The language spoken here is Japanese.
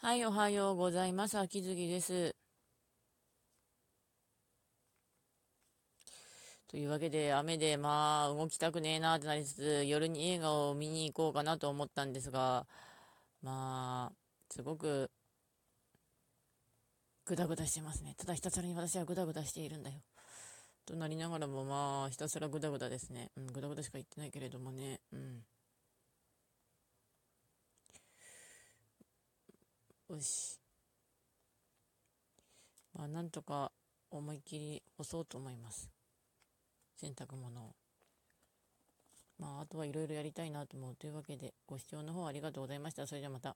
はい、おはようございます。秋月です。というわけで、雨で、まあ、動きたくねえなってなりつつ、夜に映画を見に行こうかなと思ったんですが、まあ、すごく、ぐだぐだしてますね。ただひたすらに私はぐだぐだしているんだよ。となりながらも、まあ、ひたすらぐだぐだですね。うん、ぐだぐだしか言ってないけれどもね。うん。よし。まあ、なんとか思いっきり干そうと思います。洗濯物を。まあ、あとはいろいろやりたいなと思うというわけで、ご視聴の方ありがとうございました。それではまた。